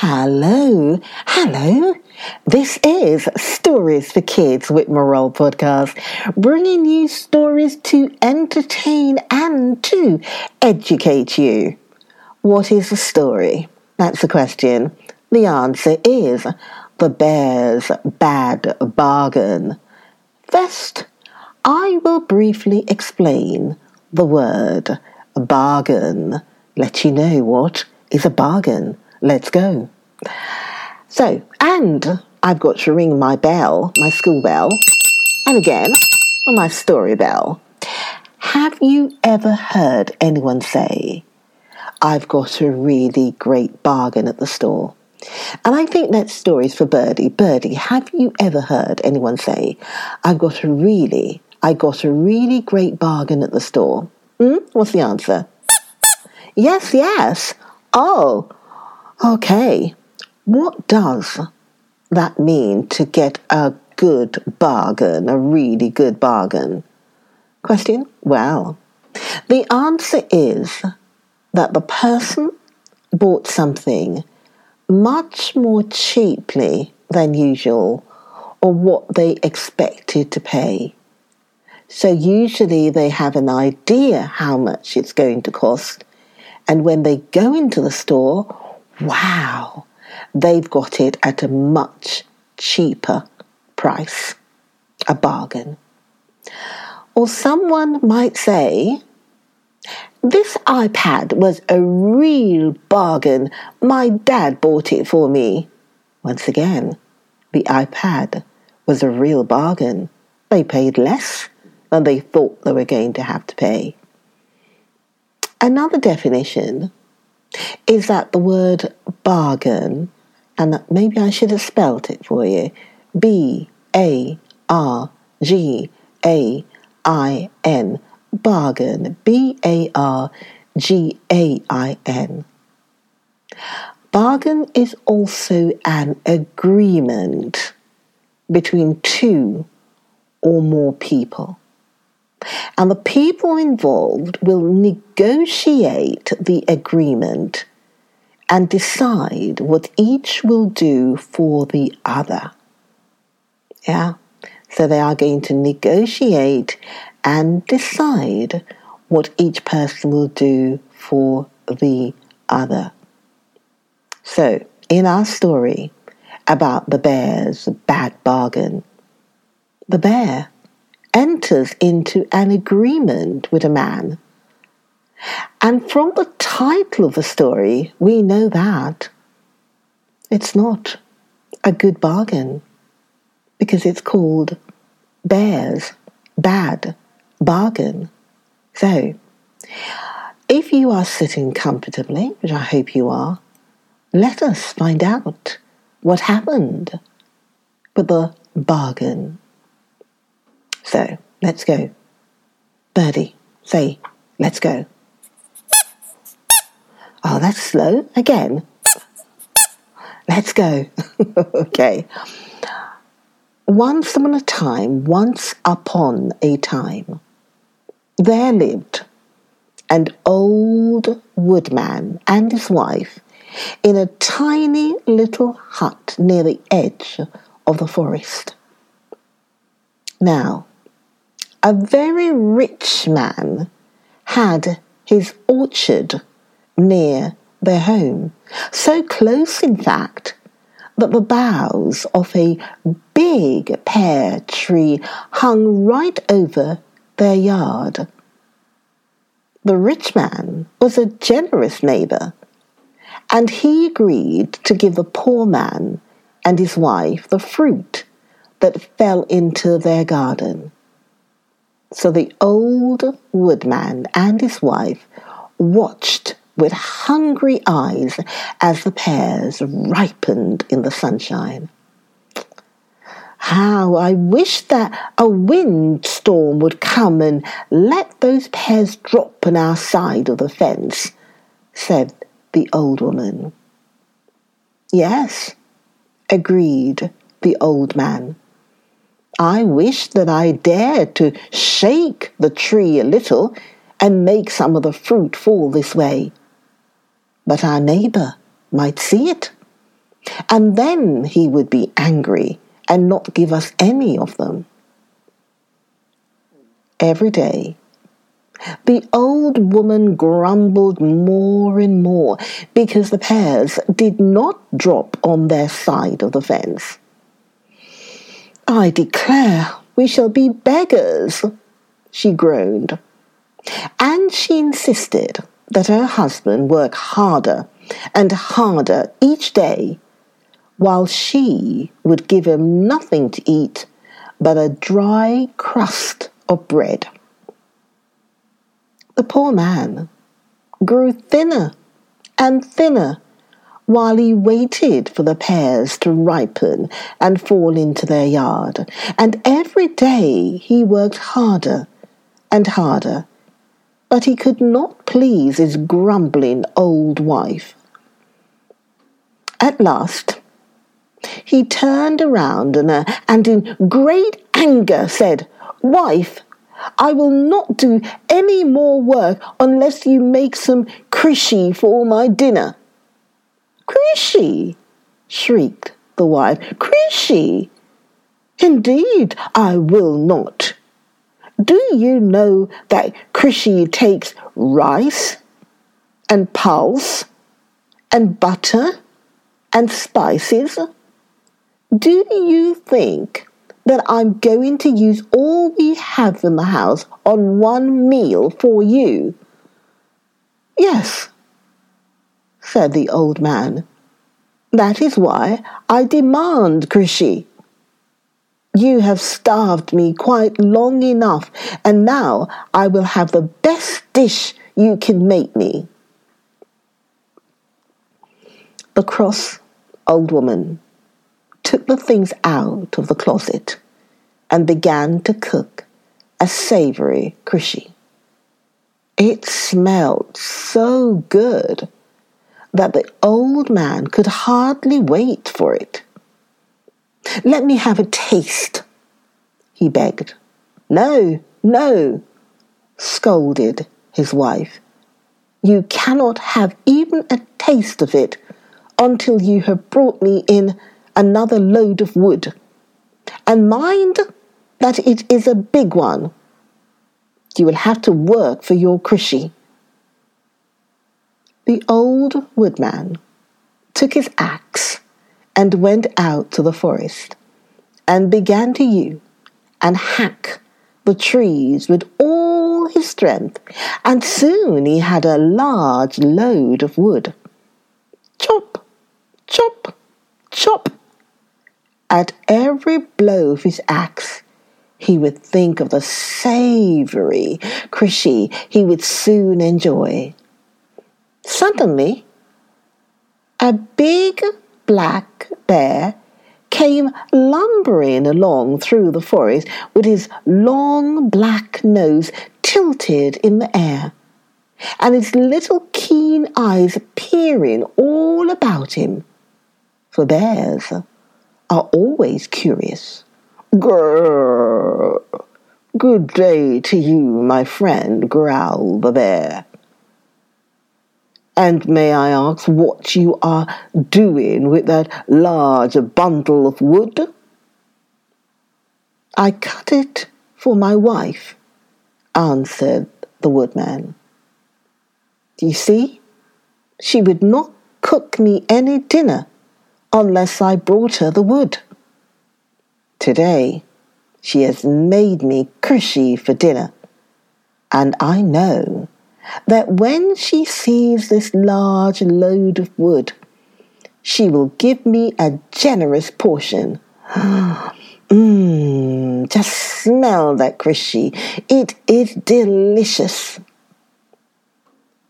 Hello, hello. This is Stories for Kids with Morel Podcast, bringing you stories to entertain and to educate you. What is a story? That's the question. The answer is The Bear's Bad Bargain. First, I will briefly explain the word bargain. Let you know what is a bargain. Let's go. So, and I've got to ring my bell, my school bell, and again, my story bell. Have you ever heard anyone say, I've got a really great bargain at the store? And I think that story is for Birdie. Birdie, have you ever heard anyone say, I've got a really, I got a really great bargain at the store? Hmm? What's the answer? yes, yes. Oh, Okay, what does that mean to get a good bargain, a really good bargain? Question? Well, the answer is that the person bought something much more cheaply than usual or what they expected to pay. So usually they have an idea how much it's going to cost, and when they go into the store, wow, they've got it at a much cheaper price, a bargain. Or someone might say, this iPad was a real bargain. My dad bought it for me. Once again, the iPad was a real bargain. They paid less than they thought they were going to have to pay. Another definition is that the word bargain, and maybe I should have spelt it for you B A R G A I N, bargain, B A R G A I N. Bargain is also an agreement between two or more people. And the people involved will negotiate the agreement and decide what each will do for the other. Yeah? So they are going to negotiate and decide what each person will do for the other. So, in our story about the bear's bad bargain, the bear enters into an agreement with a man. And from the title of the story, we know that it's not a good bargain because it's called Bear's Bad Bargain. So, if you are sitting comfortably, which I hope you are, let us find out what happened with the bargain. So let's go. Birdie, say, let's go. Oh, that's slow. Again. Let's go. okay. Once upon a time, once upon a time, there lived an old woodman and his wife in a tiny little hut near the edge of the forest. Now, a very rich man had his orchard near their home, so close, in fact, that the boughs of a big pear tree hung right over their yard. The rich man was a generous neighbor, and he agreed to give the poor man and his wife the fruit that fell into their garden. So the old woodman and his wife watched with hungry eyes as the pears ripened in the sunshine. How I wish that a windstorm would come and let those pears drop on our side of the fence, said the old woman. Yes, agreed the old man. I wish that I dared to shake the tree a little and make some of the fruit fall this way. But our neighbor might see it and then he would be angry and not give us any of them. Every day, the old woman grumbled more and more because the pears did not drop on their side of the fence. I declare we shall be beggars, she groaned. And she insisted that her husband work harder and harder each day, while she would give him nothing to eat but a dry crust of bread. The poor man grew thinner and thinner while he waited for the pears to ripen and fall into their yard. And every day he worked harder and harder, but he could not please his grumbling old wife. At last, he turned around and, uh, and in great anger said, Wife, I will not do any more work unless you make some krishy for my dinner. Krishy! shrieked the wife. Krishy! Indeed, I will not. Do you know that krishy takes rice and pulse and butter and spices? Do you think that I'm going to use all we have in the house on one meal for you? Yes, said the old man. That is why I demand Krishy. You have starved me quite long enough, and now I will have the best dish you can make me. The cross old woman took the things out of the closet and began to cook a savory krishy. It smelled so good that the old man could hardly wait for it. Let me have a taste, he begged. No, no, scolded his wife. You cannot have even a taste of it until you have brought me in another load of wood. And mind that it is a big one. You will have to work for your krishy. The old woodman took his axe and went out to the forest and began to hew and hack the trees with all his strength, and soon he had a large load of wood. Chop, chop, chop. At every blow of his axe, he would think of the savory krishy he would soon enjoy. Suddenly, a big black bear came lumbering along through the forest with his long black nose tilted in the air and his little keen eyes peering all about him. For bears are always curious. Grrr! Good day to you, my friend, growled the bear. And may I ask what you are doing with that large bundle of wood? I cut it for my wife, answered the woodman. "Do You see, she would not cook me any dinner unless I brought her the wood. Today, she has made me krishy for dinner, and I know that when she sees this large load of wood, she will give me a generous portion. Mmm, just smell that krishy. It is delicious.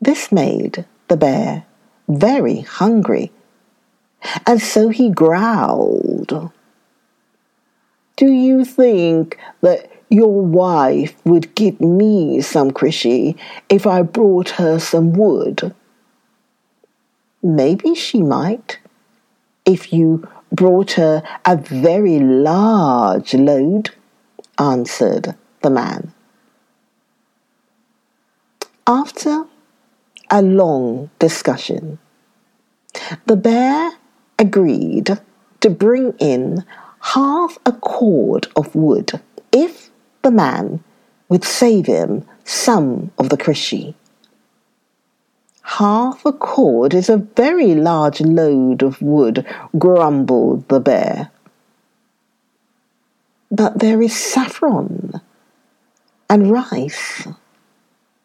This made the bear very hungry, and so he growled. Do you think that your wife would give me some krishy if I brought her some wood. Maybe she might, if you brought her a very large load, answered the man. After a long discussion, the bear agreed to bring in half a cord of wood if the man would save him some of the krishy. Half a cord is a very large load of wood, grumbled the bear. But there is saffron and rice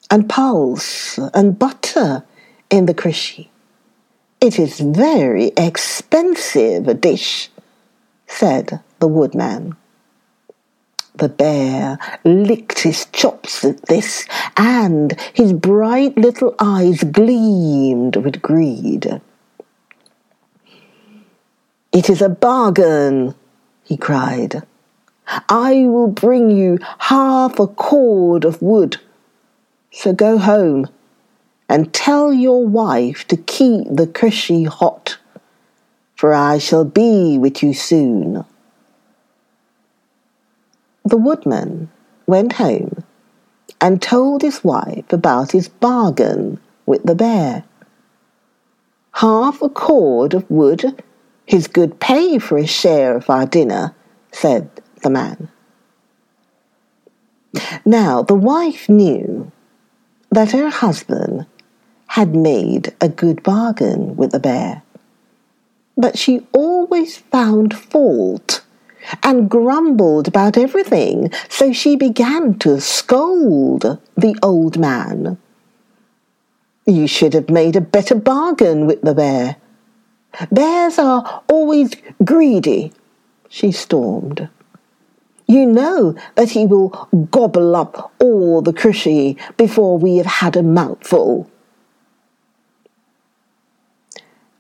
and pulse and butter in the krishy. It is very expensive a dish, said the woodman. The bear licked his chops at this, and his bright little eyes gleamed with greed. It is a bargain, he cried. I will bring you half a cord of wood. So go home and tell your wife to keep the krishy hot, for I shall be with you soon. The woodman went home and told his wife about his bargain with the bear. Half a cord of wood is good pay for a share of our dinner, said the man. Now the wife knew that her husband had made a good bargain with the bear, but she always found fault and grumbled about everything, so she began to scold the old man. You should have made a better bargain with the bear. Bears are always greedy, she stormed. You know that he will gobble up all the krishy before we have had a mouthful.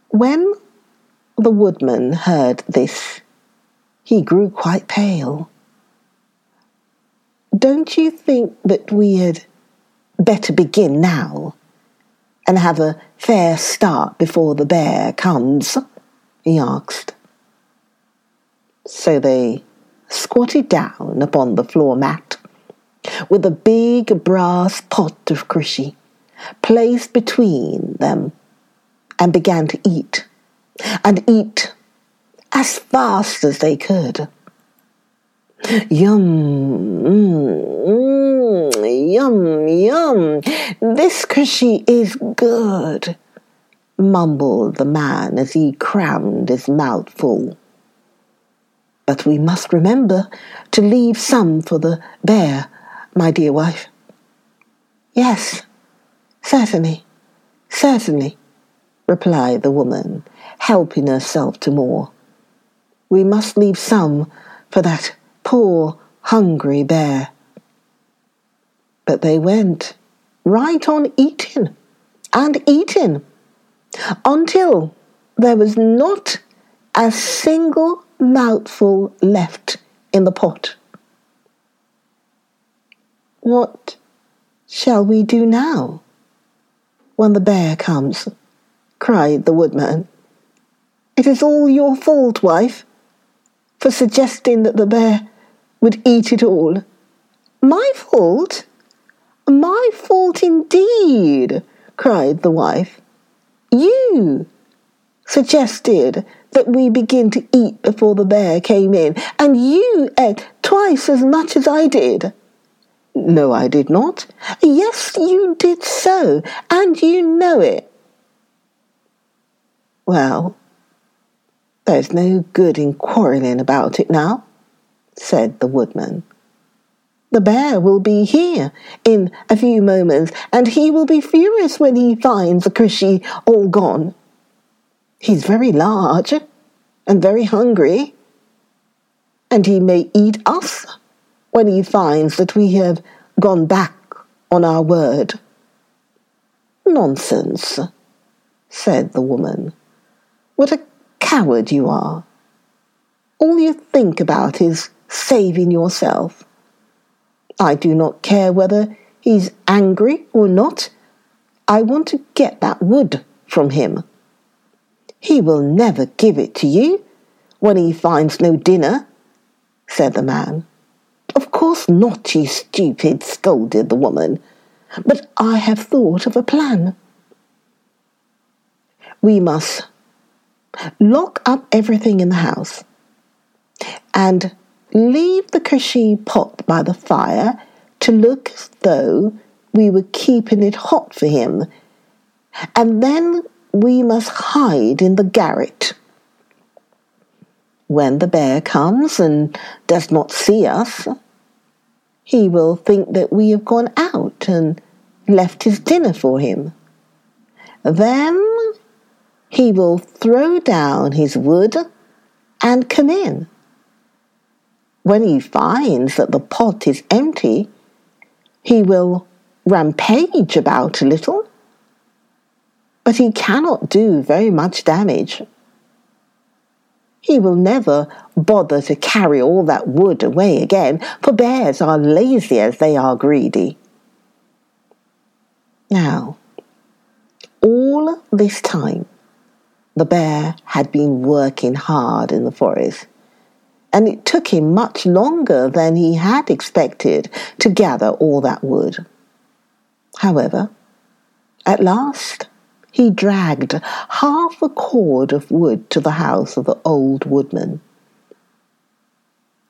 When the woodman heard this, he grew quite pale. Don't you think that we had better begin now and have a fair start before the bear comes? he asked. So they squatted down upon the floor mat with a big brass pot of krishy placed between them and began to eat and eat as fast as they could. Yum, mm, yum, yum. This krishy is good, mumbled the man as he crammed his mouth full. But we must remember to leave some for the bear, my dear wife. Yes, certainly, certainly, replied the woman, helping herself to more. We must leave some for that poor, hungry bear. But they went right on eating and eating until there was not a single mouthful left in the pot. What shall we do now when the bear comes? cried the woodman. It is all your fault, wife for suggesting that the bear would eat it all. My fault? My fault indeed, cried the wife. You suggested that we begin to eat before the bear came in, and you ate twice as much as I did. No, I did not. Yes, you did so, and you know it. Well, there's no good in quarrelling about it now, said the woodman. The bear will be here in a few moments, and he will be furious when he finds the krishy all gone. He's very large and very hungry, and he may eat us when he finds that we have gone back on our word. Nonsense, said the woman. What a coward you are. All you think about is saving yourself. I do not care whether he's angry or not. I want to get that wood from him. He will never give it to you when he finds no dinner, said the man. Of course not, you stupid, scolded the woman. But I have thought of a plan. We must lock up everything in the house, and leave the krishy pot by the fire to look as though we were keeping it hot for him. And then we must hide in the garret. When the bear comes and does not see us, he will think that we have gone out and left his dinner for him. Then he will throw down his wood and come in. When he finds that the pot is empty, he will rampage about a little, but he cannot do very much damage. He will never bother to carry all that wood away again, for bears are lazy as they are greedy. Now, all this time, the bear had been working hard in the forest, and it took him much longer than he had expected to gather all that wood. However, at last he dragged half a cord of wood to the house of the old woodman.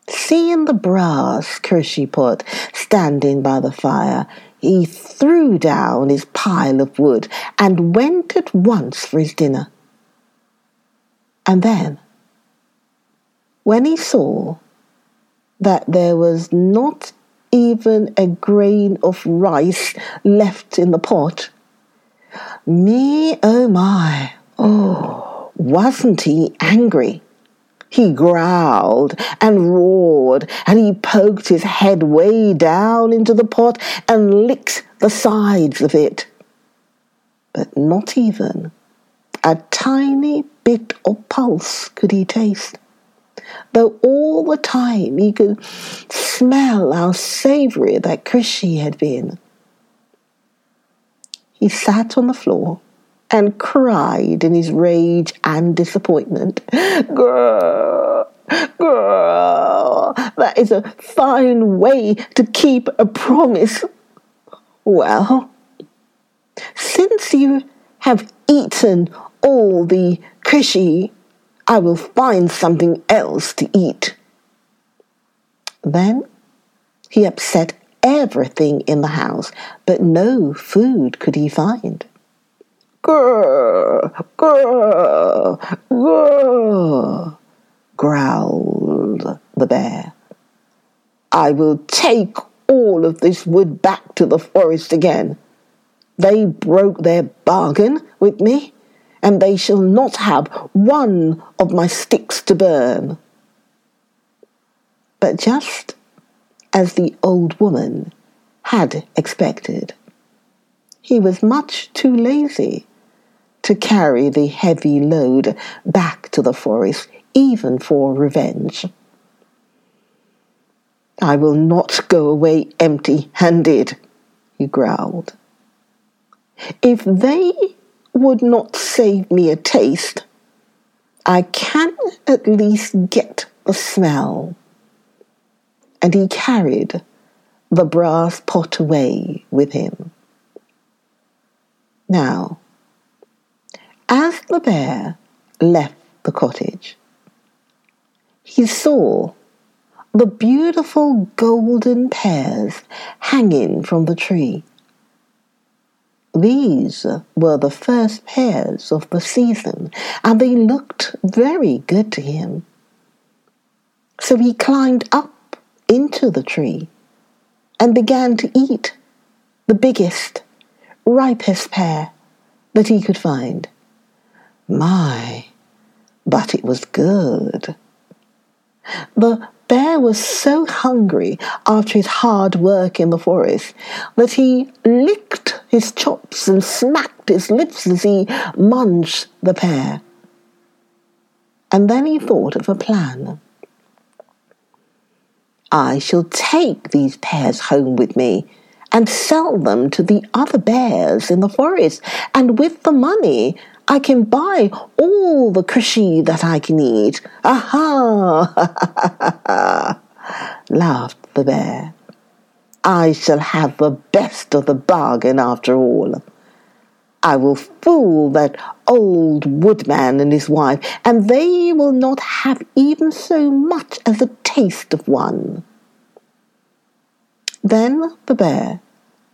Seeing the brass krishy pot standing by the fire, he threw down his pile of wood and went at once for his dinner. And then, when he saw that there was not even a grain of rice left in the pot, me oh my, oh, wasn't he angry? He growled and roared, and he poked his head way down into the pot and licked the sides of it. But not even a tiny bit of pulse could he taste, though all the time he could smell how savoury that krishy had been. He sat on the floor and cried in his rage and disappointment. Girl, girl, that is a fine way to keep a promise. Well, since you have eaten all the krishy, I will find something else to eat. Then he upset everything in the house, but no food could he find. Grrr, grrr, grrr, growled the bear. I will take all of this wood back to the forest again. They broke their bargain with me, and they shall not have one of my sticks to burn. But just as the old woman had expected, he was much too lazy to carry the heavy load back to the forest, even for revenge. I will not go away empty handed, he growled. If they would not save me a taste, I can at least get the smell. And he carried the brass pot away with him. Now, as the bear left the cottage, he saw the beautiful golden pears hanging from the tree. These were the first pears of the season, and they looked very good to him. So he climbed up into the tree and began to eat the biggest, ripest pear that he could find. My, but it was good. The bear was so hungry after his hard work in the forest that he licked his chops and smacked his lips as he munched the pear. And then he thought of a plan. I shall take these pears home with me and sell them to the other bears in the forest, and with the money I can buy all the krishy that I can eat. Aha! laughed the bear. I shall have the best of the bargain after all. I will fool that old woodman and his wife, and they will not have even so much as a taste of one. Then the bear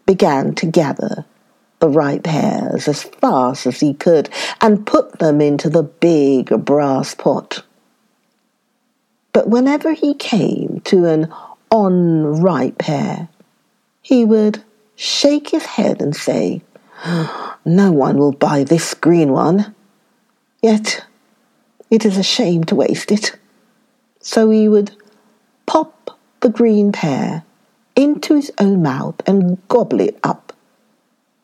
began to gather the ripe hairs as fast as he could and put them into the big brass pot. But whenever he came to an unripe hair, he would shake his head and say, No one will buy this green one. Yet it is a shame to waste it. So he would pop the green pear into his own mouth and gobble it up,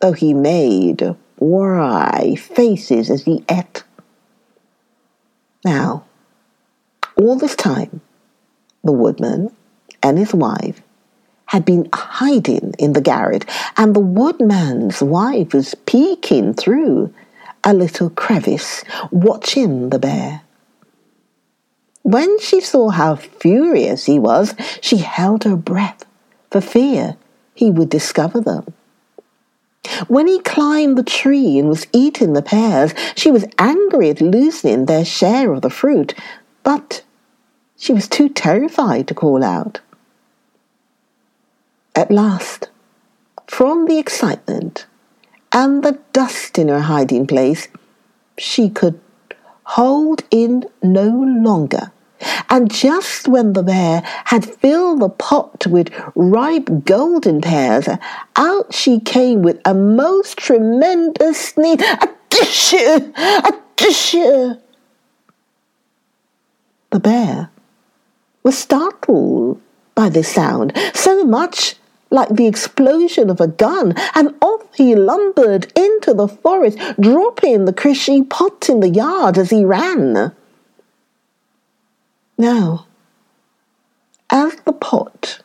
though he made wry faces as he ate. Now, all this time, the woodman and his wife had been hiding in the garret, and the woodman's wife was peeking through a little crevice, watching the bear. When she saw how furious he was, she held her breath for fear he would discover them. When he climbed the tree and was eating the pears, she was angry at losing their share of the fruit, but she was too terrified to call out. At last, from the excitement and the dust in her hiding place, she could hold in no longer. And just when the bear had filled the pot with ripe golden pears, out she came with a most tremendous sneeze. A tissue! A tissue! The bear was startled by this sound, so much like the explosion of a gun, and off he lumbered into the forest, dropping the krishy pot in the yard as he ran. Now, as the pot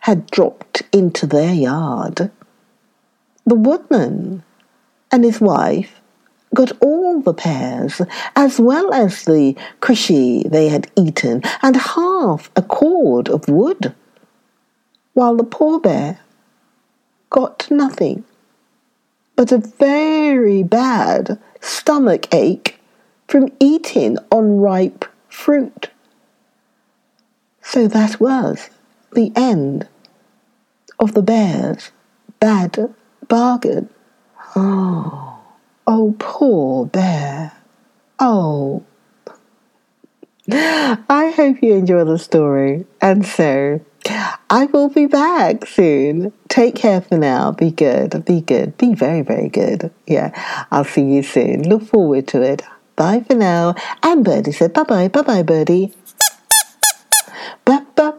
had dropped into their yard, the woodman and his wife got all the pears, as well as the krishy they had eaten, and half a cord of wood, while the poor bear got nothing but a very bad stomach ache from eating unripe fruit. So that was the end of the bear's bad bargain. Oh. Oh, poor bear. Oh. I hope you enjoy the story. And so, I will be back soon. Take care for now. Be good. Be good. Be very, very good. Yeah. I'll see you soon. Look forward to it. Bye for now. And Birdie said bye bye. Bye bye, Birdie. bye bye.